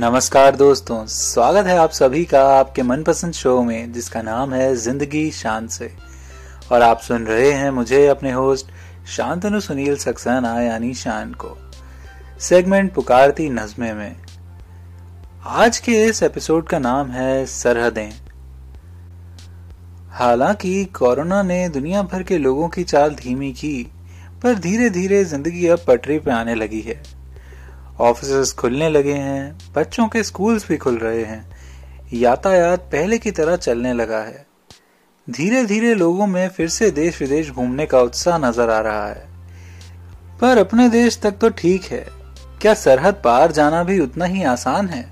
नमस्कार दोस्तों, स्वागत है आप सभी का आपके मनपसंद शो में, जिसका नाम है ज़िंदगी शान से। और आप सुन रहे हैं मुझे अपने होस्ट शांतनु सुनील सक्सेना, यानी शान को। सेगमेंट पुकारती नज़मे में। आज के इस एपिसोड का नाम है सरहदें। हालाँकि कोरोना ने दुनिया भर के लोगों की चाल धीमी की, पर धीरे धीरे ज़िंदगी अब पटरी पे आने लगी है। ऑफ़िस खुलने लगे हैं, बच्चों के स्कूल्स भी खुल रहे हैं। यातायात पहले की तरह चलने लगा है। धीरे धीरे लोगों में फिर से देश विदेश घूमने का उत्साह नज़र आ रहा है। पर अपने देश तक तो ठीक है। क्या सरहद पार जाना भी उतना ही आसान है?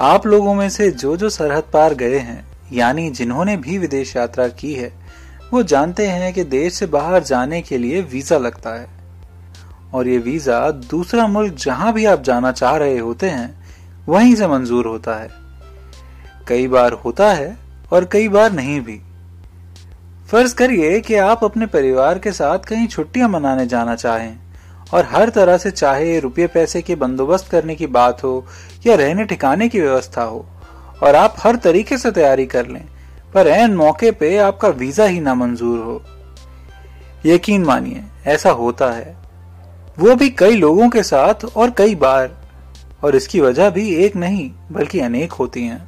आप लोगों में से जो जो सरहद पार गए हैं, यानी जिन्होंने भी विदेश यात्रा की है, वो जानते हैं कि देश से बाहर जाने के लिए वीज़ा लगता है। और ये वीज़ा दूसरा मुल्क जहाँ भी आप जाना चाह रहे होते हैं, वहीं से मंजूर होता है। कई बार होता है और कई बार नहीं भी। फ़र्ज़ करिए कि आप अपने परिवार के साथ कहीं छुट्टियाँ मनाने जाना चाहें और हर तरह से चाहे रुपये पैसे के बंदोबस्त करने की बात हो या रहने ठिकाने की व्यवस्था हो, और आप हर तरीके से तैयारी कर लें, पर एन मौके पे आपका वीज़ा ही ना मंजूर हो। यकीन मानिए, ऐसा होता है। वो भी कई लोगों के साथ और कई बार और इसकी वजह भी एक नहीं बल्कि अनेक होती हैं।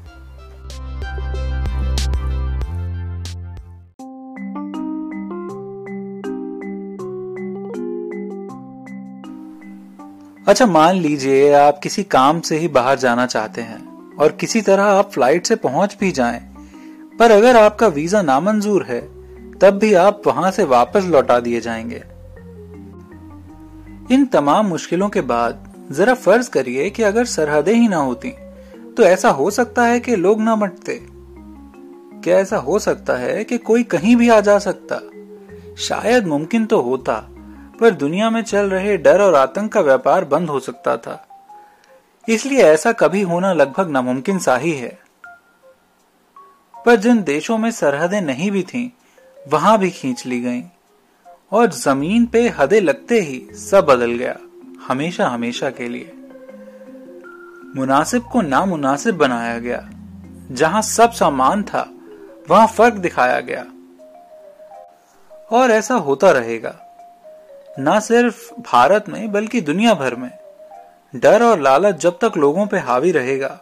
अच्छा मान लीजिए आप किसी काम से ही बाहर जाना चाहते हैं और किसी तरह आप फ़्लाइट से पहुँच भी जाएँ, पर अगर आपका वीज़ा नामंजूर है तब भी आप वहाँ से वापस लौटा दिए जाएँगे। इन तमाम मुश्किलों के बाद जरा फ़र्ज़ करिए कि अगर सरहदें ही ना होती तो ऐसा हो सकता है कि लोग ना मटते। क्या ऐसा हो सकता है कि कोई कहीं भी आ जा सकता? शायद मुमकिन तो होता पर दुनिया में चल रहे डर और आतंक का व्यापार बंद हो सकता था। इसलिए ऐसा कभी होना लगभग नामुमकिन सा ही है। पर जिन देशों में सरहदें नहीं भी थीं, वहाँ भी खींच ली गईं। और ज़मीन पे हदे लगते ही सब बदल गया, हमेशा हमेशा के लिए। मुनासिब को नामुनासिब बनाया गया। जहाँ सब सामान था, वहाँ फ़र्क दिखाया गया। और ऐसा होता रहेगा। न सिर्फ़ भारत में, बल्कि दुनिया भर में। डर और लालच जब तक लोगों पे हावी रहेगा,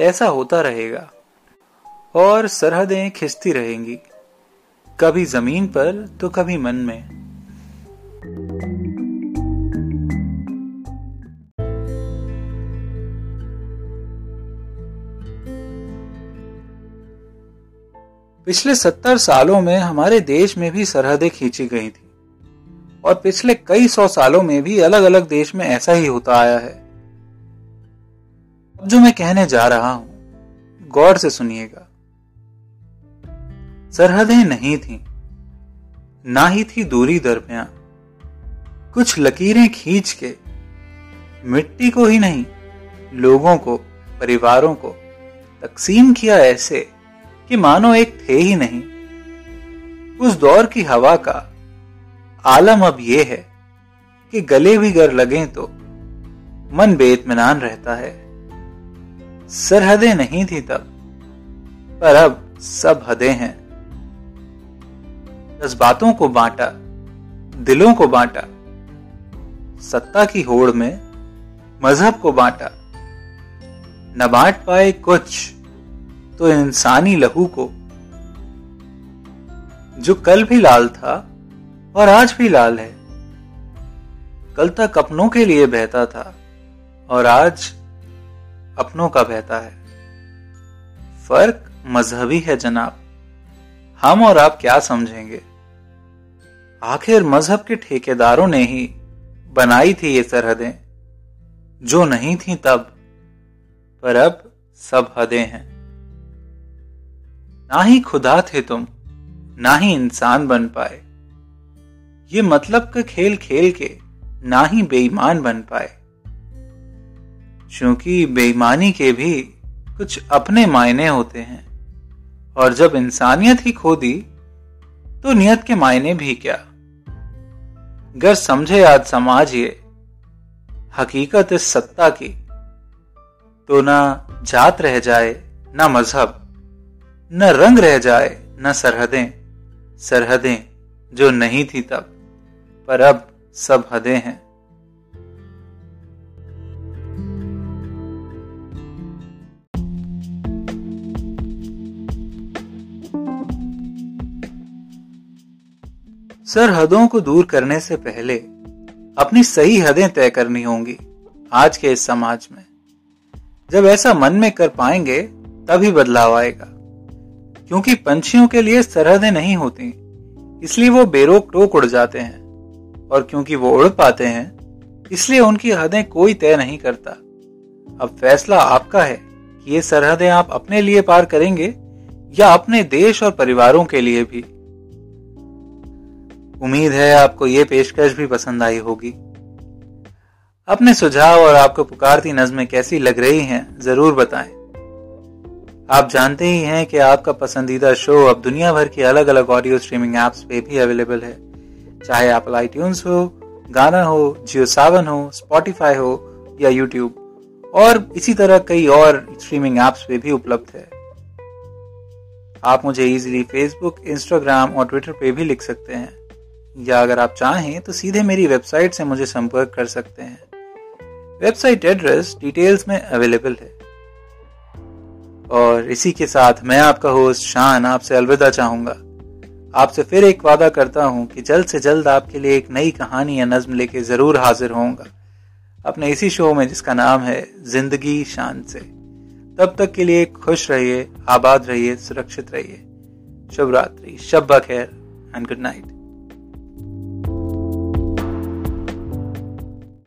ऐसा होता रहेगा। और सरहदें खिंचती रहेंगी। कभी ज़मीन पर तो कभी मन में। पिछले सत्तर सालों में हमारे देश में भी सरहदें खींची गई थी। और पिछले कई सौ सालों में भी अलग अलग देश में ऐसा ही होता आया है। अब जो मैं कहने जा रहा हूँ, गौर से सुनिएगा। सरहदें नहीं थी, ना ही थी दूरी दरमियान। कुछ लकीरें खींच के, मिट्टी को ही नहीं, लोगों को, परिवारों को तकसीम किया ऐसे कि मानो एक थे ही नहीं। उस दौर की हवा का आलम अब यह है कि गले भी गर लगे तो मन बेतमान रहता है। सरहदें नहीं थी तब, पर अब सब हदें हैं। जज्बातों को बांटा, दिलों को बांटा, सत्ता की होड़ में मज़हब को बांटा, न बांट पाए कुछ तो इंसानी लहू को, जो कल भी लाल था और आज भी लाल है, कल तक अपनों के लिए बहता था और आज अपनों का बहता है। फ़र्क मजहबी है जनाब। हम और आप क्या समझेंगे? आखिर मज़हब के ठेकेदारों ने ही बनाई थी ये सरहदें। जो नहीं थी तब, पर अब सब हदें हैं। ना ही खुदा थे तुम, ना ही इंसान बन पाए। ये मतलब का खेल खेल के ना ही बेईमान बन पाए। क्योंकि बेईमानी के भी कुछ अपने मायने होते हैं। और जब इंसानियत ही खो दी तो नियत के मायने भी क्या? गर समझे आज समाज ये, हकीकत इस सत्ता की तो ना जात रह जाए, ना मज़हब। न रंग रह जाए, न सरहदें। सरहदें जो नहीं थी तब, पर अब सब हदें हैं। सरहदों को दूर करने से पहले अपनी सही हदें तय करनी होंगी आज के इस समाज में। जब ऐसा मन में कर पाएँगे, तभी बदलाव आएगा। क्योंकि पंछियों के लिए सरहदें नहीं होती, इसलिए वो बेरोक टोक उड़ जाते हैं। और क्योंकि वो उड़ पाते हैं, इसलिए उनकी हदें कोई तय नहीं करता। अब फैसला आपका है कि ये सरहदें आप अपने लिए पार करेंगे या अपने देश और परिवारों के लिए भी। उम्मीद है आपको ये पेशकश भी पसंद आई होगी। अपने सुझाव और आपको पुकारती नज़में कैसी लग रही हैं, ज़रूर बताएँ। आप जानते ही हैं कि आपका पसंदीदा शो अब दुनिया भर की अलग अलग ऑडियो स्ट्रीमिंग एप्स पे भी अवेलेबल है। चाहे एप्पल आई हो गाना हो जियो सावन हो स्पॉटिफाई हो या यूट्यूब और इसी तरह कई और स्ट्रीमिंग एप्स पे भी उपलब्ध है। आप मुझे इजीली फेसबुक इंस्टाग्राम और ट्विटर पे भी लिख सकते हैं। या अगर आप चाहें तो सीधे मेरी वेबसाइट से मुझे संपर्क कर सकते हैं। वेबसाइट एड्रेस डिटेल्स में अवेलेबल है। और इसी के साथ मैं आपका होस्ट शान आपसे अलविदा चाहूँगा। आपसे फिर एक वादा करता हूँ कि जल्द से जल्द आपके लिए एक नई कहानी या नज्म लेके ज़रूर हाजिर होऊँगा। अपने इसी शो में जिसका नाम है ज़िंदगी शान से। तब तक के लिए खुश रहिए, आबाद रहिए, सुरक्षित रहिए। शुभ रात्रि, शब खैर एंड गुड नाइट